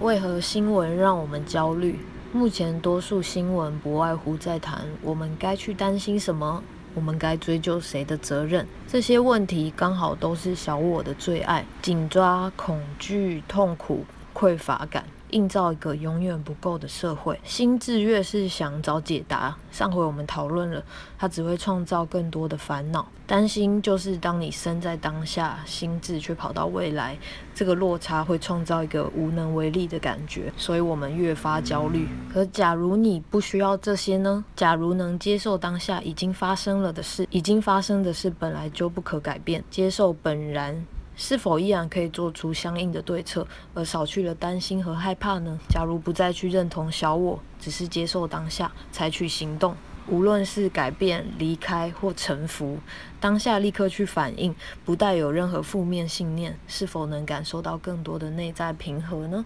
为何新闻让我们焦虑？目前多数新闻不外乎在谈我们该去担心什么，我们该追究谁的责任。这些问题刚好都是小我的最爱，紧抓恐惧、痛苦、匮乏感。营造一个永远不够的社会，心智越是想找解答。上回我们讨论了，它只会创造更多的烦恼。担心就是当你身在当下，心智却跑到未来，这个落差会创造一个无能为力的感觉，所以我们越发焦虑。可假如你不需要这些呢？假如能接受当下已经发生了的事，已经发生的事本来就不可改变，接受本然。是否依然可以做出相应的对策，而少去了担心和害怕呢？假如不再去认同小我，只是接受当下，采取行动，无论是改变、离开或臣服，当下立刻去反应，不带有任何负面信念，是否能感受到更多的内在平和呢？